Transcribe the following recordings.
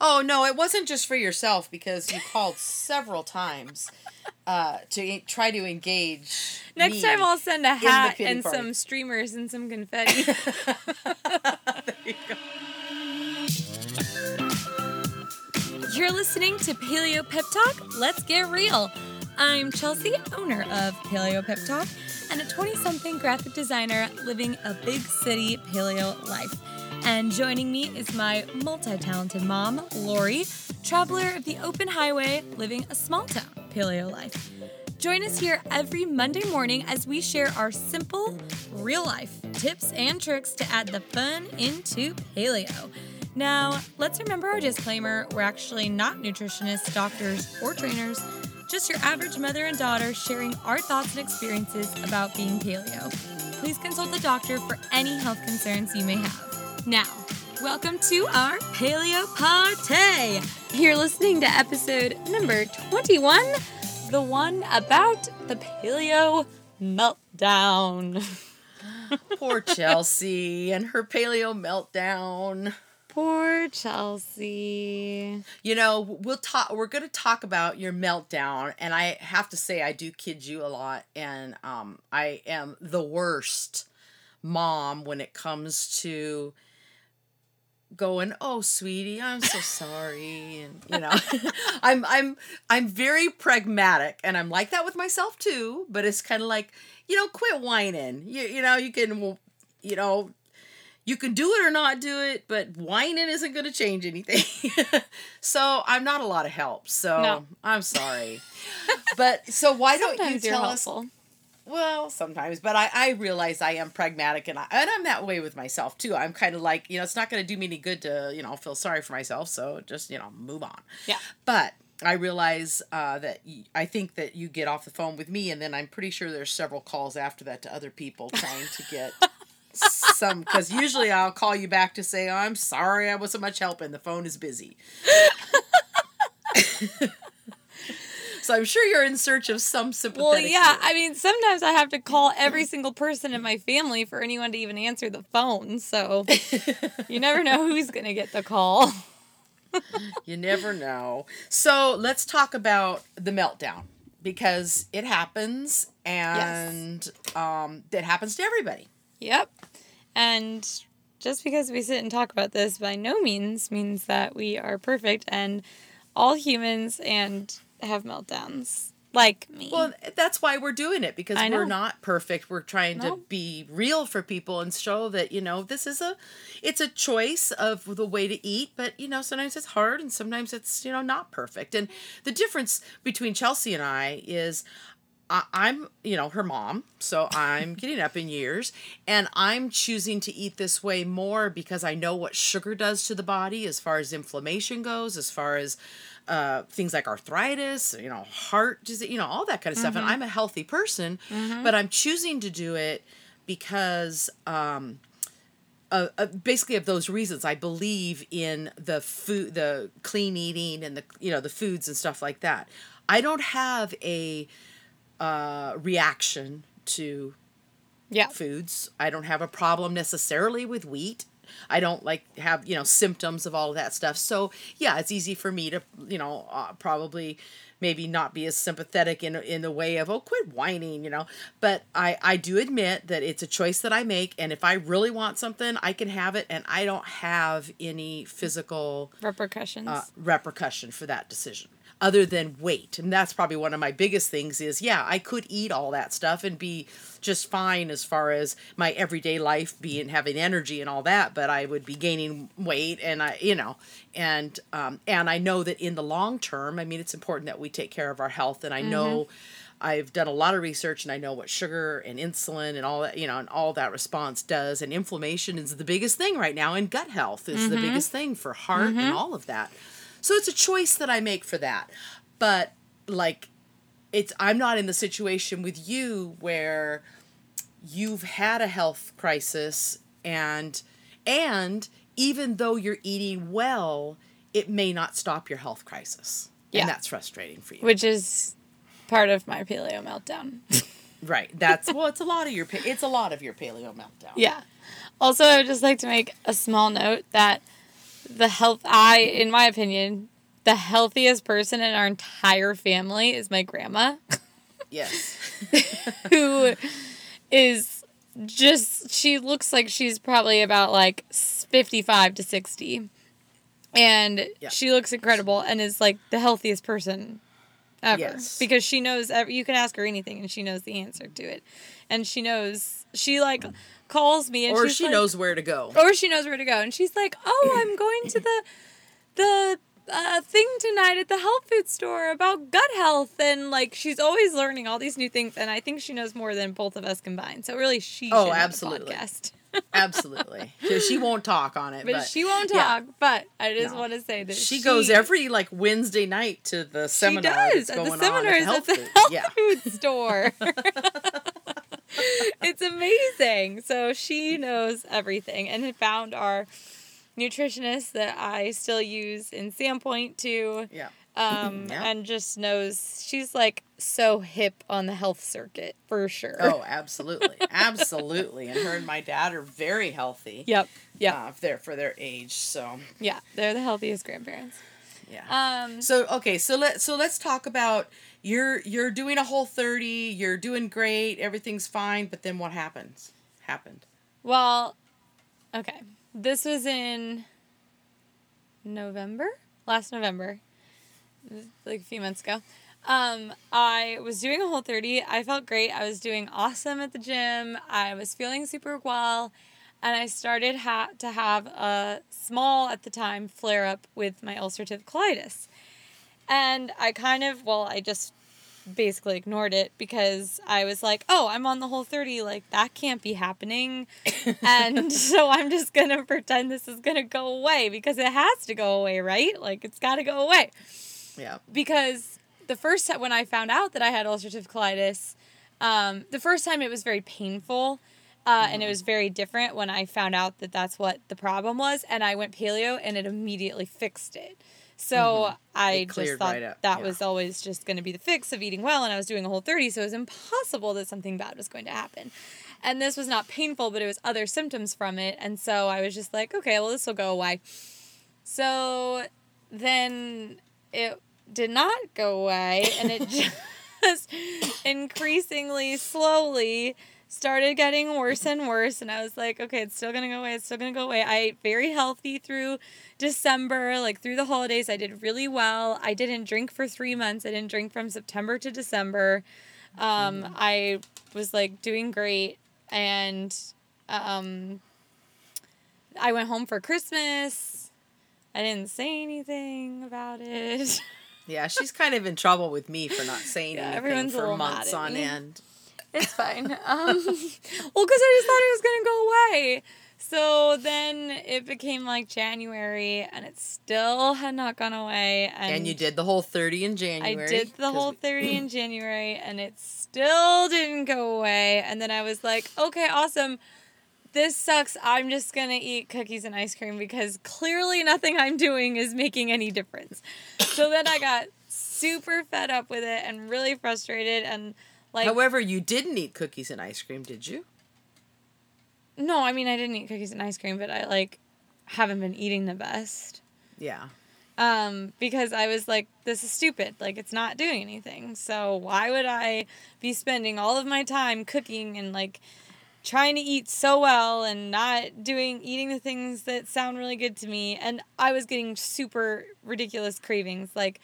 Oh no, it wasn't just for yourself because you called several times uh, to try to engage. Next me time I'll send a hat and party. some streamers and some confetti. There you go. You're listening to Paleo Pep Talk. Let's get real. I'm Chelsea, owner of Paleo Pep Talk, and a 20 something graphic designer living a big city paleo life. And joining me is my multi talented mom, Lori, traveler of the open highway, living a small town paleo life. Join us here every Monday morning as we share our simple, real life tips and tricks to add the fun into paleo. Now, let's remember our disclaimer we're actually not nutritionists, doctors, or trainers, just your average mother and daughter sharing our thoughts and experiences about being paleo. Please consult the doctor for any health concerns you may have. Now, welcome to our paleo party. You're listening to episode number 21, the one about the paleo meltdown. Poor Chelsea and her paleo meltdown. Poor Chelsea. You know, we'll talk. We're going to talk about your meltdown, and I have to say, I do kid you a lot, and um, I am the worst mom when it comes to going oh sweetie i'm so sorry and you know i'm i'm i'm very pragmatic and i'm like that with myself too but it's kind of like you know quit whining you, you know you can you know you can do it or not do it but whining isn't going to change anything so i'm not a lot of help so No. i'm sorry but so why don't Sometimes you you're tell us helpful. Well, sometimes, but I, I realize I am pragmatic and, I, and I'm that way with myself too. I'm kind of like, you know, it's not going to do me any good to, you know, feel sorry for myself. So just, you know, move on. Yeah. But I realize uh, that y- I think that you get off the phone with me and then I'm pretty sure there's several calls after that to other people trying to get some, because usually I'll call you back to say, oh, I'm sorry I wasn't much help and the phone is busy. so I'm sure you're in search of some sympathetic. Well, yeah. I mean, sometimes I have to call every single person in my family for anyone to even answer the phone. So you never know who's going to get the call. You never know. So let's talk about the meltdown because it happens and um, it happens to everybody. Yep. And just because we sit and talk about this by no means means that we are perfect and all humans and have meltdowns like me. Well, that's why we're doing it because we're not perfect. We're trying No. to be real for people and show that you know this is a, it's a choice of the way to eat. But you know sometimes it's hard and sometimes it's you know not perfect. And the difference between Chelsea and I is. I- I'm, you know, her mom, so I'm getting up in years, and I'm choosing to eat this way more because I know what sugar does to the body as far as inflammation goes, as far as uh, things like arthritis, you know, heart disease, you know, all that kind of stuff. And I'm a healthy person, but I'm choosing to do it because um, uh, uh, basically of those reasons. I believe in the food, the clean eating, and the you know the foods and stuff like that. I don't have a uh, reaction to yeah. foods. I don't have a problem necessarily with wheat. I don't like have you know symptoms of all of that stuff. So yeah, it's easy for me to you know uh, probably maybe not be as sympathetic in in the way of oh quit whining you know. But I I do admit that it's a choice that I make, and if I really want something, I can have it, and I don't have any physical Repercussions. uh, repercussion for that decision other than weight and that's probably one of my biggest things is yeah i could eat all that stuff and be just fine as far as my everyday life being having energy and all that but i would be gaining weight and i you know and um, and i know that in the long term i mean it's important that we take care of our health and i know mm-hmm. I've done a lot of research and I know what sugar and insulin and all that, you know, and all that response does. And inflammation is the biggest thing right now, and gut health is the mm-hmm. biggest thing for heart and mm-hmm. all of that. So it's a choice that I make for that. But like, it's I'm not in the situation with you where you've had a health crisis and and even though you're eating well, it may not stop your health crisis. Yeah. And that's frustrating for you. which is part of my paleo meltdown. Right. That's well. It's a lot of your. It's a lot of your paleo meltdown. yeah. Also, I would just like to make a small note that the health I in my opinion, the healthiest person in our entire family is my grandma. Yes. who is just she looks like she's probably about like 55 to 60 and Yeah. she looks incredible and is like the healthiest person ever Yes. because she knows ev- you can ask her anything and she knows the answer to it and she knows she like calls me and or she like- knows where to go. or she knows where to go and she's like oh i'm going to the the uh, thing tonight at the health food store about gut health and like she's always learning all these new things and i think she knows more than both of us combined so really she Oh, should have a absolutely. Absolutely. she won't talk on it. but, But, she won't yeah. talk but i just No. want to say that She, goes every like Wednesday night to the seminar she seminar. does at the on seminars health at the food. health Yeah. food store it's amazing so she knows everything and had found our nutritionist that i still use in sandpoint too Yeah. um, Yeah. and just knows she's like so hip on the health circuit for sure. Oh, absolutely. absolutely. And her and my dad are very healthy. yep, yep, Uh, they're for their age. So yeah. They're the healthiest grandparents. yeah. Um, So okay, so let so let's talk about you're you're doing a whole 30, you're doing great, everything's fine, but then what happens? Happened. well, okay. This was in November, last November, like a few months ago. Um, I was doing a whole 30. I felt great. I was doing awesome at the gym. I was feeling super well. And I started ha- to have a small, at the time, flare up with my ulcerative colitis. And I kind of, well, I just basically ignored it because I was like, oh, I'm on the whole 30. Like, that can't be happening. and so I'm just going to pretend this is going to go away because it has to go away, right? Like, it's got to go away Yeah. because the first time when I found out that I had ulcerative colitis, um, the first time it was very painful. Uh, And it Mm-hmm. was very different when I found out that that's what the problem was. And I went paleo and it immediately fixed it. So I Mm-hmm. It just thought right that yeah. was always just going to be the fix of eating well. And I was doing a whole 30. So it was impossible that something bad was going to happen. And this was not painful, but it was other symptoms from it. And so I was just like, okay, well, this will go away. So then it did not go away and it just increasingly slowly started getting worse and worse and i was like okay it's still gonna go away it's still gonna go away. I ate very healthy through december like through the holidays i did really well. I didn't drink for three months i didn't drink from september to december. Um, i was like doing great and um, i went home for christmas. I didn't say anything about it. Yeah, she's kind of in trouble with me for not saying Yeah, anything for months on end. It's fine. Um, well, because I just thought it was gonna go away. So then it became like January, and it still had not gone away. And, And you did the whole 30 in January. I did the whole we- thirty in January, and it still didn't go away. And then I was like, okay, awesome. This sucks. I'm just gonna eat cookies and ice cream because clearly nothing I'm doing is making any difference. So then I got super fed up with it and really frustrated and like However, you didn't eat cookies and ice cream, did you? No, I mean I didn't eat cookies and ice cream, but I like haven't been eating the best. Yeah. Um, because I was like, this is stupid. Like it's not doing anything. So why would I be spending all of my time cooking and like trying to eat so well and not doing eating the things that sound really good to me? And I was getting super ridiculous cravings, like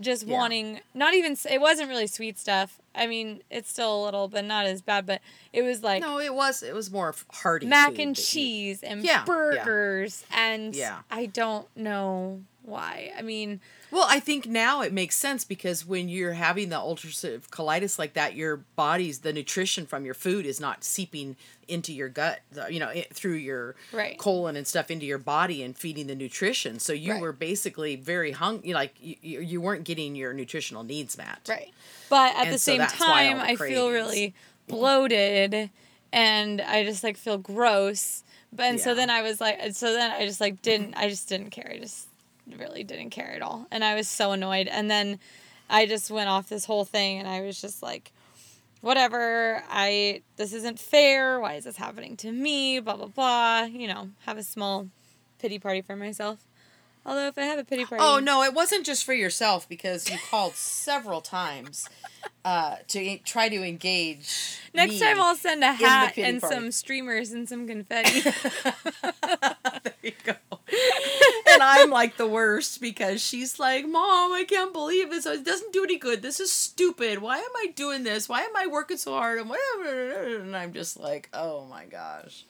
just Yeah. wanting not even it wasn't really sweet stuff. I mean, it's still a little, but not as bad. But it was like No, it was it was more hearty mac and cheese and Yeah, yeah. burgers and Yeah. I don't know why. I mean, Well, I think now it makes sense because when you're having the ulcerative colitis like that, your body's the nutrition from your food is not seeping into your gut, you know, it, through your Right. colon and stuff into your body and feeding the nutrition. So you Right. were basically very hung, you like you, you weren't getting your nutritional needs met. right. But at And the so same that's why all time, the I feel really bloated and I just like feel gross. But and so then I was like so then I just like didn't I just didn't care. I just really didn't care at all. And I was so annoyed. And then I just went off this whole thing and I was just like whatever. I this isn't fair. Why is this happening to me? Blah blah blah. You know have a small pity party for myself Although if I have a pity party, Oh no, it wasn't just for yourself because you called several times uh, to try to engage. next me. time I'll send a hat and party. some streamers and some confetti. there you go. and I'm like the worst because she's like, "Mom, I can't believe this. It doesn't do any good. This is stupid. Why am I doing this? Why am I working so hard?" And whatever. And I'm just like, "Oh my gosh."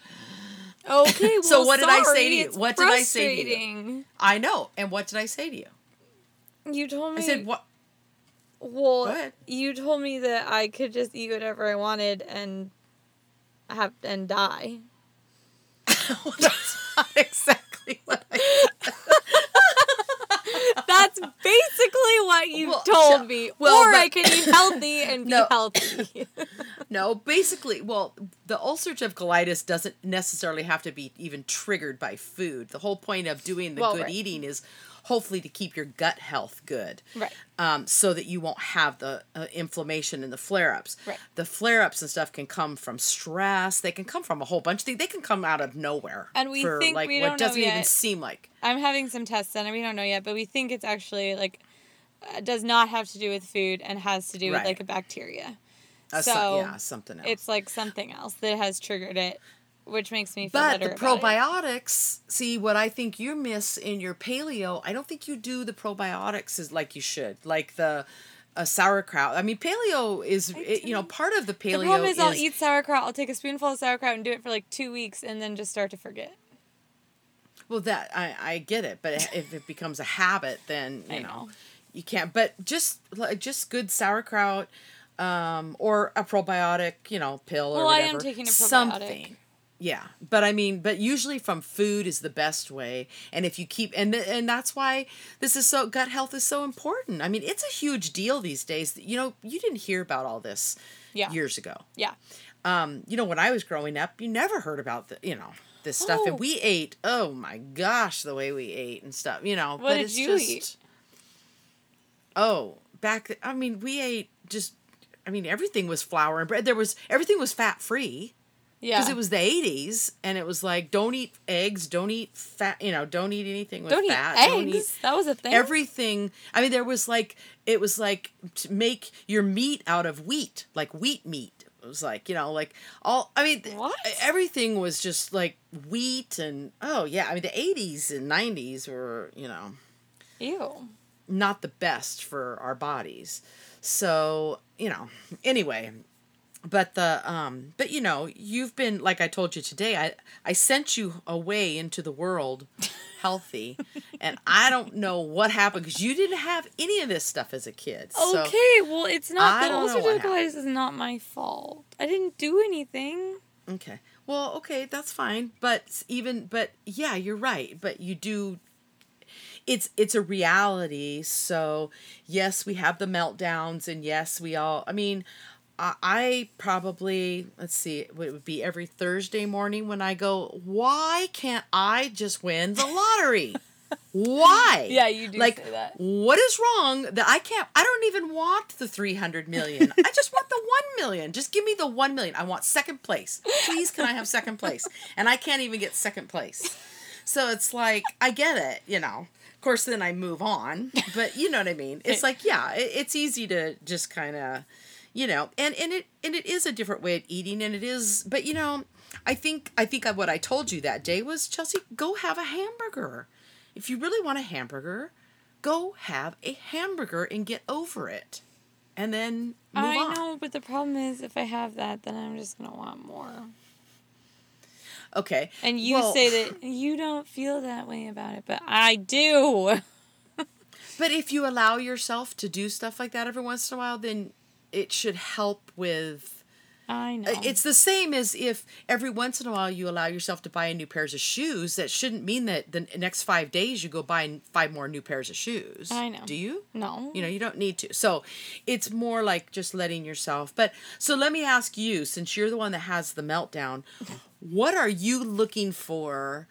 Okay, well, So what did I say to you? What did I say to you? I know. And what did I say to you? You told me. I said, "What?" Well, you told me that I could just eat whatever I wanted and have and die. Well, that's not exactly what I That's basically what you Well, told me. well, or but- I can eat healthy and be No. healthy. No, basically, well, the ulcerative colitis doesn't necessarily have to be even triggered by food. The whole point of doing the Well, good right. eating is hopefully to keep your gut health good. Right. Um, so that you won't have the uh, inflammation and the flare ups. Right. The flare ups and stuff can come from stress. They can come from a whole bunch of things. They can come out of nowhere. And we for, think like we what don't know doesn't even seem like. I'm having some tests done, and we don't know yet, but we think it's actually like uh, does not have to do with food and has to do Right. with like a bacteria. Uh, so, So, yeah, something else. It's like something else that has triggered it, which makes me feel But better the about it. probiotics, see what I think you miss in your paleo. I don't think you do the probiotics as like you should, like the uh, sauerkraut. I mean, paleo is it, you know part of the paleo. The problem is, I'll eat sauerkraut. I'll take a spoonful of sauerkraut and do it for like two weeks, and then just start to forget. Well, that I I get it, but if it becomes a habit, then you know, know. you can't. But just like just good sauerkraut, um, or a probiotic, you know, pill or Well, I whatever. am taking a probiotic. Something. Yeah, but I mean, but usually from food is the best way, and if you keep and and that's why this is so gut health is so important. I mean, it's a huge deal these days. You know, you didn't hear about all this Yeah. years ago Yeah. um, you know, when I was growing up, you never heard about the, you know, this stuff, Oh. and we ate. Oh my gosh, the way we ate and stuff, you know. What but did it's you just, eat? Oh, back. th- I mean, we ate just. I mean, everything was flour and bread. There was everything was fat free Yeah. because it was the '80s, and it was like, don't eat eggs, don't eat fat. You know, don't eat anything with don't eat fat. eggs. Don't eat that was a thing. everything i mean there was like it was like to make your meat out of wheat like wheat meat it was like you know like all i mean What? everything was just like wheat and oh yeah i mean the 80s and 90s were you know Ew. not the best for our bodies so you know anyway but the um but you know you've been like i told you today i i sent you away into the world healthy and i don't know what happened because you didn't have any of this stuff as a kid so Okay, well, it's not I the ulcerative colitis is not my fault. I didn't do anything. okay well okay that's fine but even but yeah you're right but you do it's it's a reality so yes we have the meltdowns and yes we all i mean I, probably let's see it would be every thursday morning when i go why can't i just win the lottery? Why? Yeah, you do like say that. what is wrong that i can't i don't even want the 300 million. I just want the 1 million. Just give me the 1 million. I want second place. Please can i have second place? And i can't even get second place. So it's like i get it you know. Of course then i move on but you know what i mean. It's like yeah it, it's easy to just kind of you know and and it and it is a different way of eating and it is but you know i think i think what i told you that day was chelsea go have a hamburger if you really want a hamburger go have a hamburger and get over it and then move I on know, but the problem is if I have that, then I'm just gonna want more. okay And you Well, say that you don't feel that way about it, but I do. but if you allow yourself to do stuff like that every once in a while then it should help with I know. Uh, It's the same as if every once in a while you allow yourself to buy a new pairs of shoes. That shouldn't mean that the next five days you go buy five more new pairs of shoes. I know. Do you? no. You know, you don't need to. So it's more like just letting yourself. But so let me ask you, since you're the one that has the meltdown, what are you looking for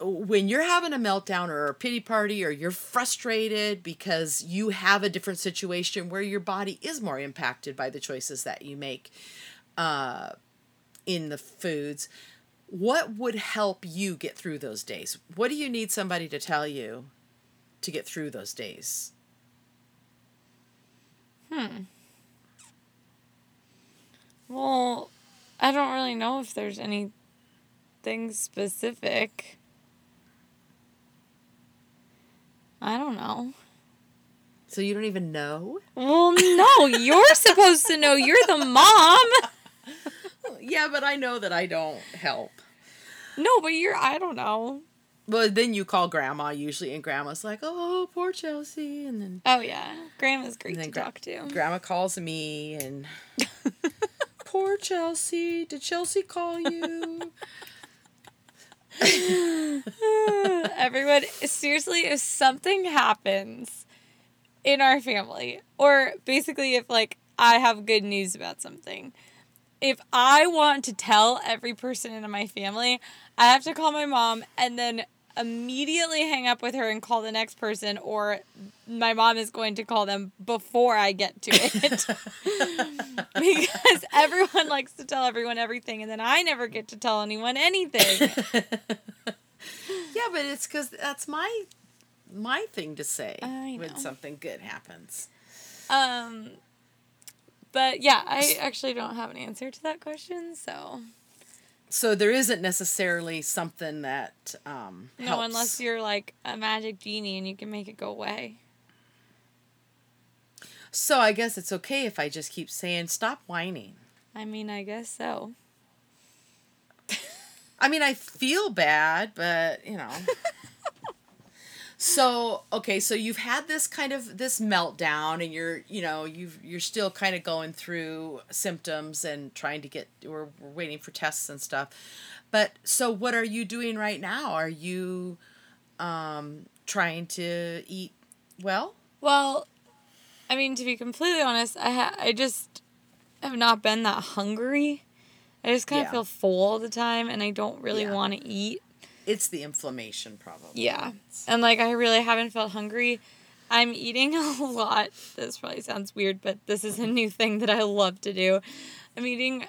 when you're having a meltdown or a pity party or you're frustrated because you have a different situation where your body is more impacted by the choices that you make uh, in the foods? what would help you get through those days? What do you need somebody to tell you to get through those days? Hmm. Well, I don't really know if there's anything specific. I don't know. So you don't even know? Well, no, you're supposed to know. You're the mom. Yeah, but I know that I don't help. No, but you're, I don't know. Well, then you call grandma usually, and grandma's like, "Oh, poor Chelsea," and then Oh, yeah. Grandma's great to gra- talk to. grandma calls me, and poor Chelsea. Did Chelsea call you? Everyone, seriously, if something happens in our family, or basically if like I have good news about something, if I want to tell every person in my family, I have to call my mom and then immediately hang up with her and call the next person, or my mom is going to call them before I get to it. because everyone likes to tell everyone everything, and then I never get to tell anyone anything. yeah, but it's because that's my my thing to say when something good happens. Um, but yeah, I actually don't have an answer to that question. So So there isn't necessarily something that um, no, helps. unless you're like a magic genie and you can make it go away. So I guess it's okay if I just keep saying, "Stop whining." I mean, I guess so. I mean, I feel bad, but you know. so okay, so you've had this kind of this meltdown, and you're you know you've you're still kind of going through symptoms and trying to get we're, we're waiting for tests and stuff. But so what are you doing right now? Are you um, trying to eat well? Well, I mean, to be completely honest, I ha- I just have not been that hungry. I just kind of Yeah. feel full all the time, and I don't really Yeah. want to eat. It's the inflammation, problem. Yeah. And like I really haven't felt hungry. I'm eating a lot. This probably sounds weird, but this is a new thing that I love to do. I'm eating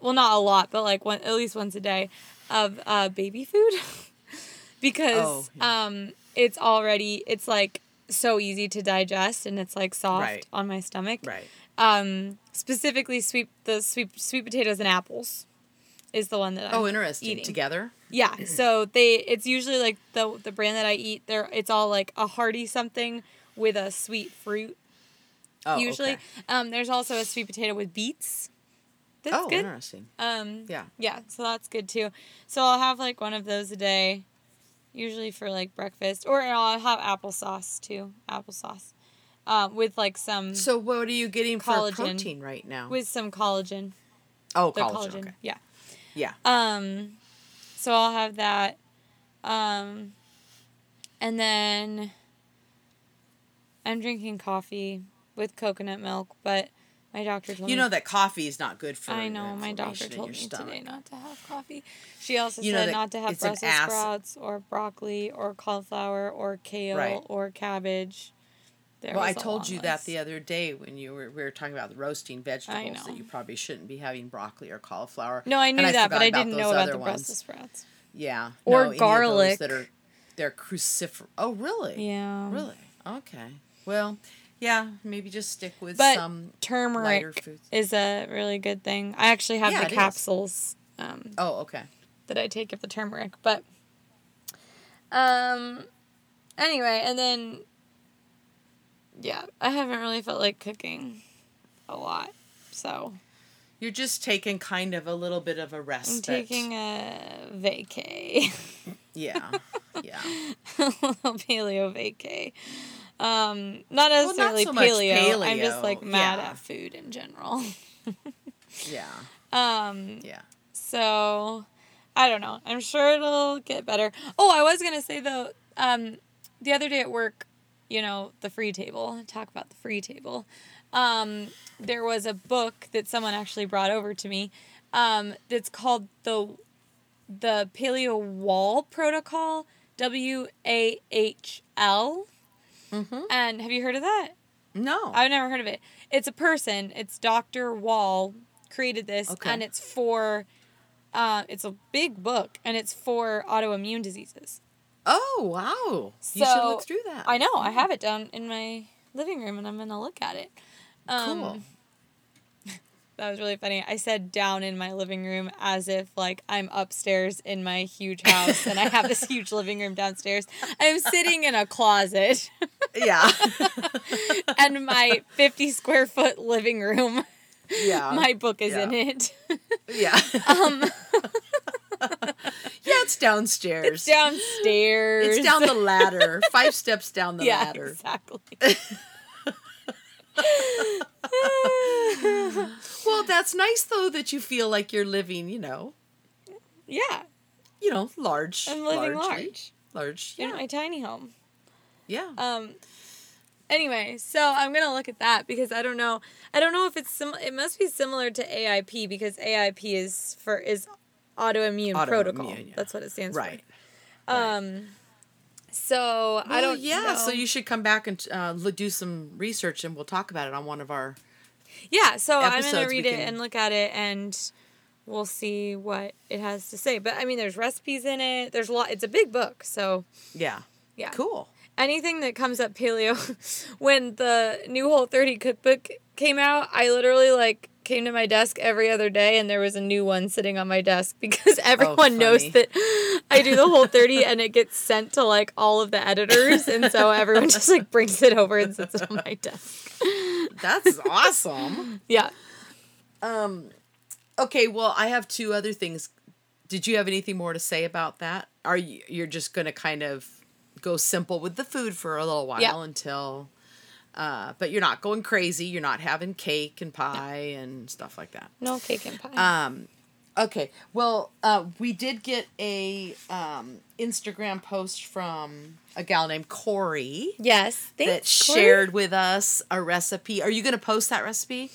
well not a lot, but like one at least once a day of uh, baby food. because Oh, um it's already it's like so easy to digest and it's like soft Right. on my stomach. Right. Um specifically sweet the sweet sweet potatoes and apples is the one that I'm Oh, interesting. eating. Together. Yeah, so they it's usually like the the brand that I eat. There, it's all like a hearty something with a sweet fruit. Oh, usually, okay. um, there's also a sweet potato with beets. That's oh, good. interesting. Um, Yeah. yeah, so that's good too. So I'll have like one of those a day, usually for like breakfast, or I'll have applesauce too. Applesauce, um, with like some So what are you getting Collagen. for protein right now? with some collagen. oh, collagen. collagen, Okay. yeah. Yeah. Um, so I'll have that. Um, and then I'm drinking coffee with coconut milk, but my doctor told me You me. know that coffee is not good for. I know my doctor told me stomach. today not to have coffee. She also You said not to have Brussels sprouts or broccoli or cauliflower or kale Right. or cabbage. There Well, I told you that the other day when you were we were talking about the roasting vegetables that you probably shouldn't be having broccoli or cauliflower. No, I And knew that, but I didn't know about the ones. Brussels sprouts. Yeah. Or no, any of those garlic. that are they're crucifer. Oh, really? Yeah. Really? Okay. Well, yeah. Maybe just stick with But some turmeric is a really good thing. I actually have Yeah, the capsules um, Oh, okay. that I take of the turmeric, but um, anyway, and then yeah, I haven't really felt like cooking a lot, so You're just taking kind of a little bit of a I'm taking a vacay, Yeah. Yeah. a little paleo vacay. Um, not not necessarily so much paleo. I'm just like mad yeah. at food in general. Yeah. Um, Yeah. So, I don't know. I'm sure it'll get better. Oh, I was gonna say though, um, the other day at work, you know, the free table. Talk about the free table. Um, there was a book that someone actually brought over to me. Um, that's called the the Paleo Wahl Protocol. W A H L. Mm-hmm. And have you heard of that? No. I've never heard of it. It's a person. It's Dr. Wahl created this, Okay. and it's for uh, it's a big book, and it's for autoimmune diseases. Oh wow! you should look through that. I know. I have it down in my living room, and I'm gonna look at it. Um, Cool. That was really funny. I said down in my living room as if like I'm upstairs in my huge house and I have this huge living room downstairs. I'm sitting in a closet Yeah. and my 50 square foot living room, yeah. my book is in it. yeah. Um, yeah, it's downstairs. it's downstairs. It's down the ladder. Five steps down the yeah, ladder. exactly. Well, that's nice though that you feel like you're living, you know, yeah, you know, large. I'm living largely. large Large. in Yeah. my tiny home. yeah. Um. Anyway, so I'm gonna look at that because I don't know. I don't know if it's sim. It must be similar to AIP because AIP is for is autoimmune, Autoimmune, protocol. yeah. That's what it stands right. for. Um. So I don't. Yeah. know. So you should come back and uh, do some research, and we'll talk about it on one of our. Yeah. So I'm gonna read it and look at it and. We'll see what it has to say, but I mean, there's recipes in it. There's a lot. It's a big book, so Yeah. yeah. Cool. anything that comes up paleo when the new whole 30 cookbook came out i literally like came to my desk every other day and there was a new one sitting on my desk because everyone knows that i do the whole 30 and it gets sent to like all of the editors and so everyone just like brings it over and sits it on my desk That's awesome. yeah Um, okay, well, I have two other things. Did you have anything more to say about that? Are you you're just gonna kind of go simple with the food for a little while Yeah. until, uh, but you're not going crazy. You're not having cake and pie and stuff like that. no cake and pie Um, okay. Well, uh, we did get a um, Instagram post from a gal named Corey yes that thanks Corey. shared with us a recipe. Are you going to post that recipe?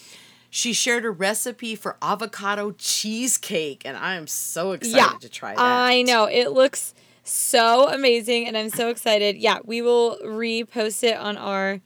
She shared a recipe for avocado cheesecake, and I am so excited yeah, to try that. I know. It looks so amazing and I'm so excited. Yeah, we will repost it on our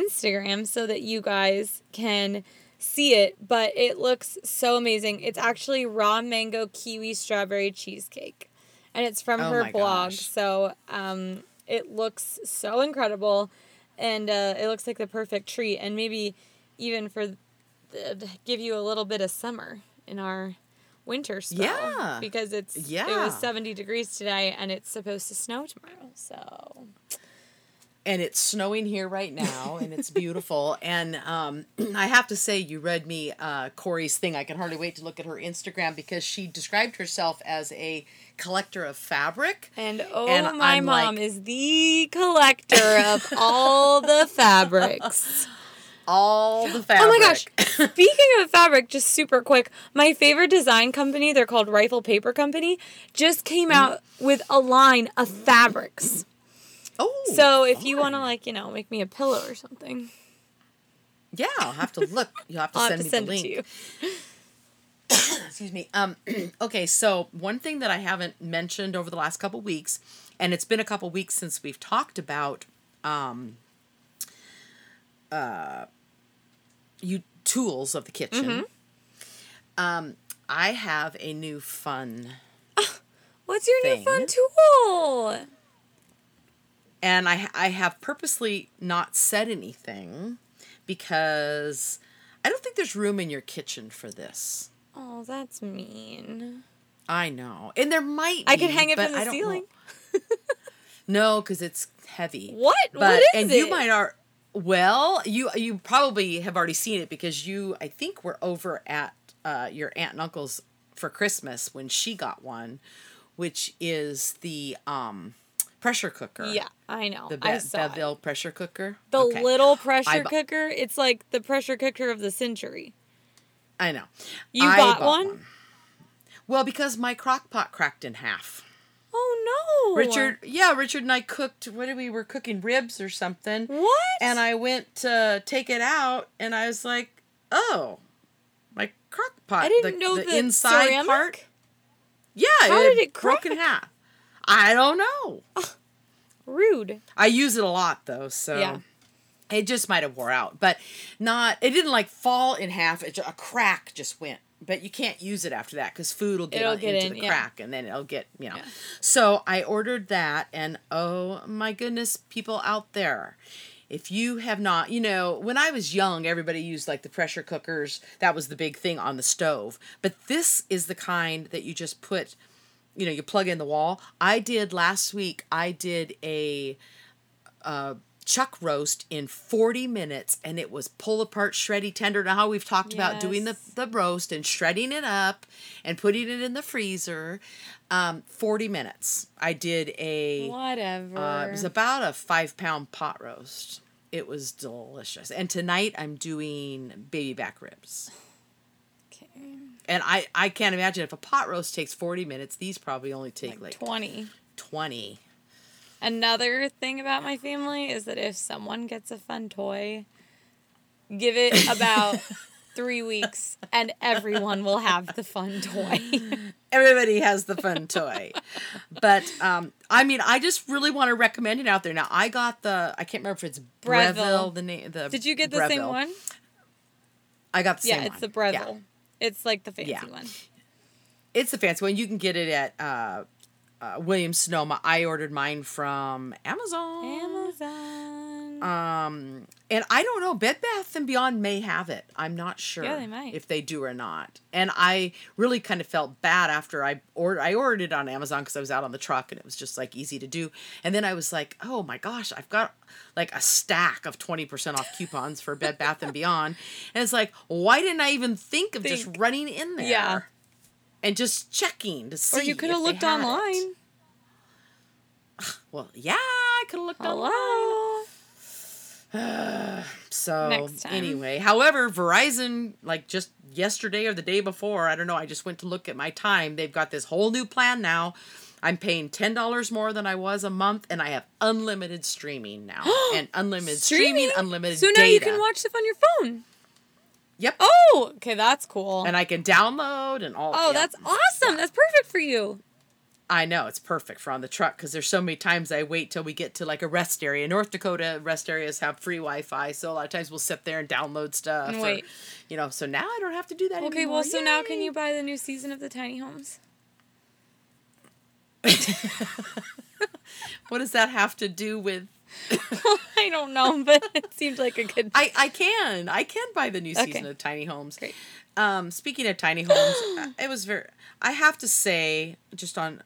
Instagram so that you guys can see it, but it looks so amazing. It's actually raw mango kiwi strawberry cheesecake. And it's from Oh her blog. gosh. So, um it looks so incredible and uh, it looks like the perfect treat and maybe even for the, give you a little bit of summer in our winter spell Yeah. because it's it Yeah. was 70 degrees today and it's supposed to snow tomorrow so and it's snowing here right now, and it's beautiful. and um, I have to say, you read me uh, Corey's thing. I can hardly wait to look at her Instagram because she described herself as a collector of fabric. and oh And my I'm mom like- is the collector of all the fabrics All the fabric. Oh my gosh. Speaking of fabric, just super quick, my favorite design company, they're called Rifle Paper Company, just came Mm-hmm. out with a line of fabrics. Oh, So if you want to like, you know, make me a pillow or something, yeah, I'll have to look. You'll have to send have to me send the link. excuse me um okay so one thing that i haven't mentioned over the last couple weeks and it's been a couple weeks since we've talked about um uh you tools of the kitchen Mm-hmm. um i have a new fun What's your new fun tool? And i i have purposely not said anything because i don't think there's room in your kitchen for this Oh, that's mean. i know and there might I could hang it from the I don't know. ceiling. No, because it's heavy. What? But what is and it? you might are well, you you probably have already seen it because you I think were over at uh, your aunt and uncle's for Christmas when she got one, which is the um pressure cooker. Yeah, I know. The I Be- saw it. Breville pressure cooker. The Okay. little pressure bu- cooker. It's like the pressure cooker of the century. I know. You I got bought one? Well, because my crock pot cracked in half. Oh no, Richard, yeah, Richard and I cooked. What did we were cooking ribs or something? What? and I went to take it out, and I was like, "Oh, my crock pot! I didn't the, know the the inside ceramic? part. Yeah, How it did it broke in half. I don't know. Rude. I use it a lot though, so Yeah. it just might have wore out, but not. It didn't like fall in half. It a crack just went but you can't use it after that because food will get, on, get into in, the yeah. crack and then it'll get you know. Yeah. So I ordered that, and oh my goodness, people out there. If you have not, you know, when I was young, everybody used like the pressure cookers. That was the big thing on the stove. But this is the kind that you just put, you know, you plug in the wall. I did last week, I did a uh, chuck roast in 40 minutes and it was pull apart shreddy tender now how we've talked about doing the, the roast and shredding it up and putting it in the freezer um, 40 minutes i did a Whatever. uh, it was about a five pound pot roast it was delicious and tonight i'm doing baby back ribs. And i i can't imagine if a pot roast takes 40 minutes these probably only take Like like, 20. 20 Another thing about my family is that if someone gets a fun toy, give it about three weeks and everyone will have the fun toy. everybody has the fun toy. But um, I mean, I just really want to recommend it out there. Now, I got the I can't remember if it's Breville. Breville. The name. The Did you get the same one? I got the Yeah, same Yeah, it's one. the Breville. It's like the fancy Yeah. one. It's the fancy one. You can get it at uh, uh, Williams Sonoma. I ordered mine from Amazon. Amazon. Um, and I don't know. Bed Bath and Beyond may have it. I'm not sure. Yeah, they might. If they do or not. And I really kind of felt bad after I ordered. I ordered it on Amazon because I was out on the truck and it was just like easy to do. And then I was like, oh my gosh, I've got like a stack of twenty percent off coupons for Bed Bath and Beyond. And it's like, why didn't I even think of just running in there? Yeah. And just checking to see. or you could have looked had it. online. Well, yeah, I could have looked online. So anyway, however, Verizon like just yesterday or the day before, I don't know, I just went to look at my time. They've got this whole new plan now. I'm paying ten dollars more than I was a month, and I have unlimited streaming now, and unlimited streaming, unlimited So data. now you can watch stuff on your phone. Yep. Oh, okay, that's cool. and I can download and all. oh, yep. that's awesome. That's perfect for you. I know it's perfect for on the truck because there's so many times I wait till we get to like a rest area. North Dakota rest areas have free Wi-Fi, so a lot of times we'll sit there and download stuff. And or- wait. you know, so now I don't have to do that Okay, anymore. well, so now can you buy the new season of the Tiny Homes? What does that have to do with? I don't know, but it seemed like a good. I I can I can buy the new season Okay. of Tiny Homes. Great. Um, speaking of tiny homes, it was very. I have to say, just on,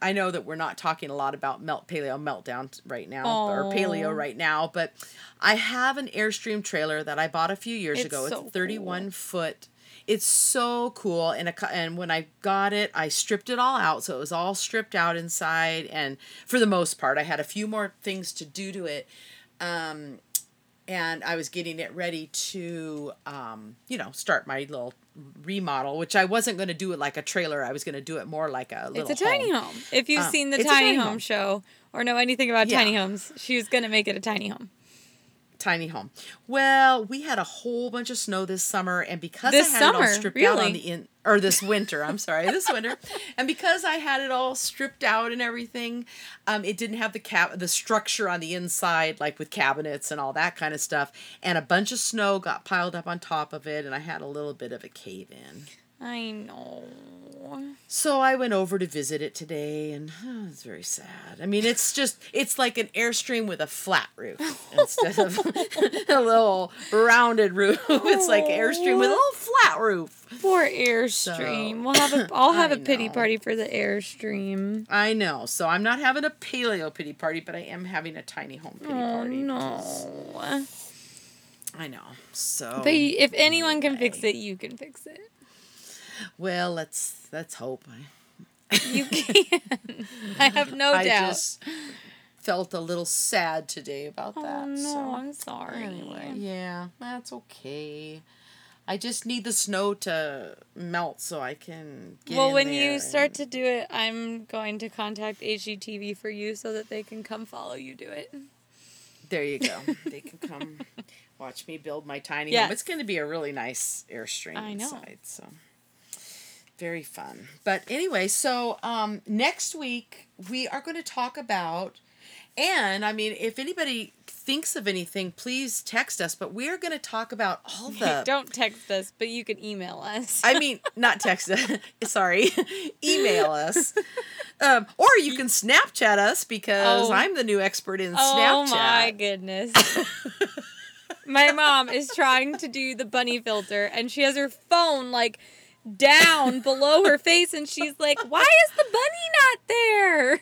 I know that we're not talking a lot about melt paleo meltdown right now or paleo right now, but I have an airstream trailer that I bought a few years It's ago. so it's thirty one foot. It's so cool, and a, and when I got it, I stripped it all out, so it was all stripped out inside. And for the most part, I had a few more things to do to it. Um, and I was getting it ready to, um, you know, start my little remodel, which I wasn't going to do it like a trailer. I was going to do it more like a little. It's a tiny home. If you've seen the Tiny, tiny home, show or know anything about Yeah. tiny homes, she's gonna make it a tiny home. Tiny home. Well, we had a whole bunch of snow this summer, and because This I had it summer? all stripped out on Really? the in or this winter, I'm sorry, this winter, and because I had it all stripped out and everything, um, it didn't have the cap the structure on the inside like with cabinets and all that kind of stuff, and a bunch of snow got piled up on top of it, and I had a little bit of a cave in. I know. So I went over to visit it today, and oh, it's very sad. I mean, it's just it's like an airstream with a flat roof instead of a little rounded roof. It's like airstream with a little flat roof. Poor Airstream. we'll have a. I'll have I a pity know. party for the Airstream. I know. So I'm not having a paleo pity party, but I am having a tiny home pity Oh party. no. I know. So But if anyone can fix it, you can fix it. Well, let's let's hope. You can. I have no doubt. I doubt. just felt a little sad today about oh, that. oh no, so. I'm sorry. Anyway, yeah, that's okay. I just need the snow to melt so I can get well, when you start and- to do it, I'm going to contact HGTV for you so that they can come follow you do it. There you go. they can come watch me build my tiny Yes. home. It's going to be a really nice airstream I know. inside, so very fun. But anyway, so um next week we are going to talk about And I mean, if anybody thinks of anything, please text us. But we are going to talk about all the. Don't text us, but you can email us. I mean, not text us. Sorry, email us, um, or you can Snapchat us because Oh. I'm the new expert in oh Snapchat. Oh my goodness. my mom is trying to do the bunny filter and she has her phone like down below her face and she's like, "Why is the bunny not there?"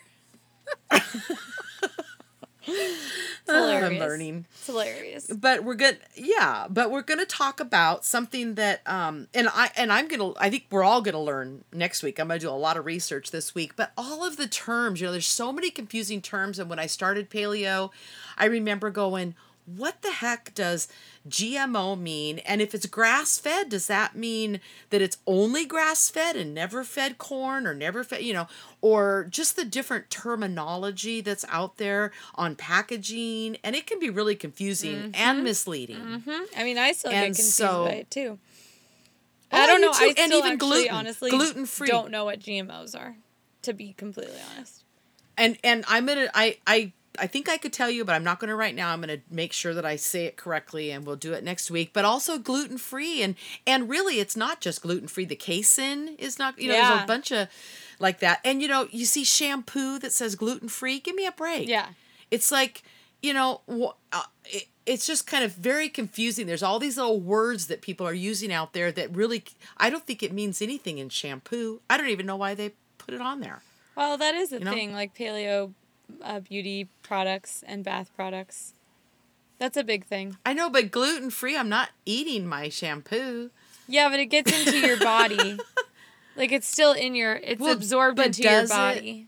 It's hilarious. I'm learning. It's hilarious. but we're good yeah but we're gonna talk about something that um and i and i'm gonna i think we're all gonna learn next week i'm gonna do a lot of research this week but all of the terms you know there's so many confusing terms and when i started paleo i remember going what the heck does GMO mean? And if it's grass fed, does that mean that it's only grass fed and never fed corn or never fed, you know, or just the different terminology that's out there on packaging? And it can be really confusing and misleading. hmm I mean, I still And get confused so- by it too. Oh, I don't know. I And still even actually, gluten. honestly, Gluten-free. Don't know what GMOs are, to be completely honest. and and I'm gonna I I I think I could tell you, but I'm not gonna right now. I'm gonna make sure that I say it correctly, and we'll do it next week. But also gluten free, and and really, it's not just gluten free. The casein is not. You know, there's a bunch of like that, and you know, you see shampoo that says gluten free. Give me a break. Yeah. it's like you know. Uh, it, it's just kind of very confusing. There's all these little words that people are using out there that really, I don't think it means anything in shampoo. I don't even know why they put it on there. Well, that is a You know? thing, like paleo uh, beauty products and bath products. That's a big thing. I know, but gluten free, I'm not eating my shampoo. Yeah, but it gets into your body. like it's still in your, it's Well, absorbed into your does it- body.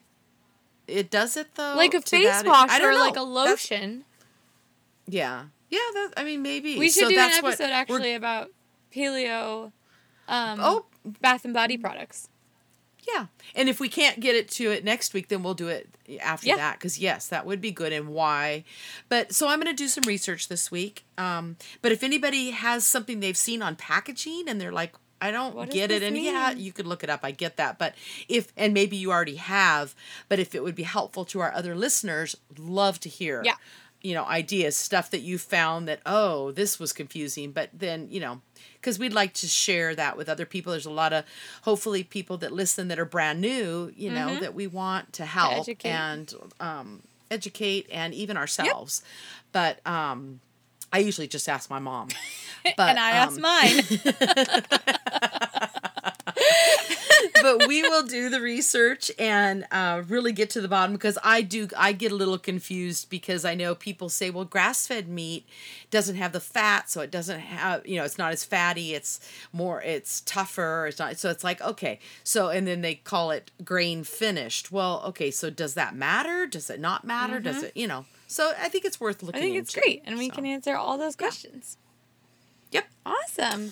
It does it though. Like a face wash or like a know. That's- lotion. yeah, yeah. That I mean, maybe We should So do an episode actually about paleo um, Oh, bath and body products. Yeah. And if we can't get it to it next week, then we'll do it after Yeah. that. Because yes, that would be good. And why? But so I'm going to do some research this week. Um, but if anybody has something they've seen on packaging and they're like. I don't What get it. And yeah, you could look it up. I get that. But if, and maybe you already have, but if it would be helpful to our other listeners, love to hear. Yeah. You know ideas stuff that you found that oh this was confusing but then you know because we'd like to share that with other people there's a lot of hopefully people that listen that are brand new you know that we want to help Mm-hmm. educate. and um, educate and even ourselves but um i usually just ask my mom but and I um, mine. but we will do the research and uh, really get to the bottom because I do I get a little confused because I know people say well grass fed meat doesn't have the fat so it doesn't have you know it's not as fatty it's more it's tougher it's not so it's like okay so and then they call it grain finished well okay so does that matter does it not matter does it you know so I think it's worth looking. I think it's into, great, and we so. can answer all those questions. yep Awesome.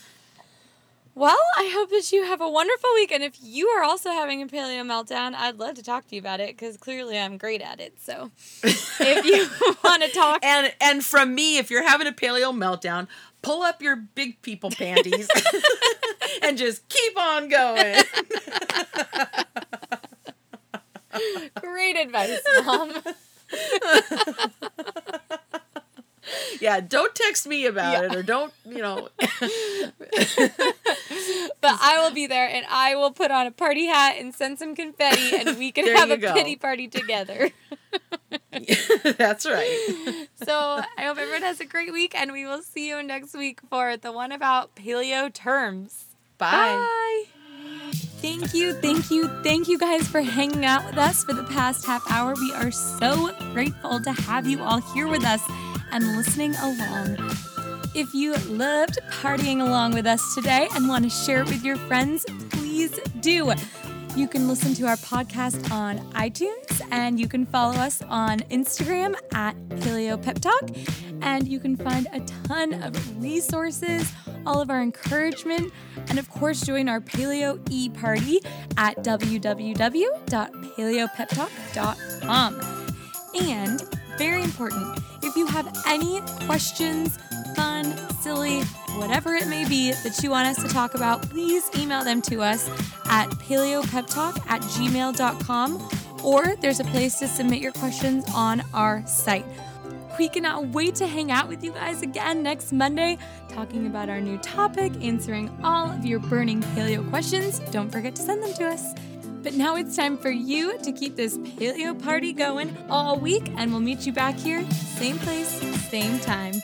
Well, I hope that you have a wonderful week. And if you are also having a paleo meltdown, I'd love to talk to you about it because clearly I'm great at it. So if you want to talk, And and from me, if you're having a paleo meltdown, pull up your big people panties and just keep on going. great advice, Mom. Yeah, don't text me about it or don't, you know. But I will be there and I will put on a party hat and send some confetti and we can have a go. pity party together. That's right. So I hope everyone has a great week and we will see you next week for the one about paleo terms. Bye. Bye. Thank you, thank you, thank you guys for hanging out with us for the past half hour. We are so grateful to have you all here with us and listening along. If you loved partying along with us today and want to share it with your friends, please do. You can listen to our podcast on iTunes and you can follow us on Instagram at Paleo Pep Talk. And you can find a ton of resources, all of our encouragement, and of course, join our Paleo e party at www.paleopeptalk.com. And very important, if you have any questions, fun, silly, whatever it may be that you want us to talk about, please email them to us at paleopeptalk at gmail.com or there's a place to submit your questions on our site. We cannot wait to hang out with you guys again next Monday, talking about our new topic, answering all of your burning paleo questions. Don't forget to send them to us. But now it's time for you to keep this paleo party going all week, and we'll meet you back here, same place, same time.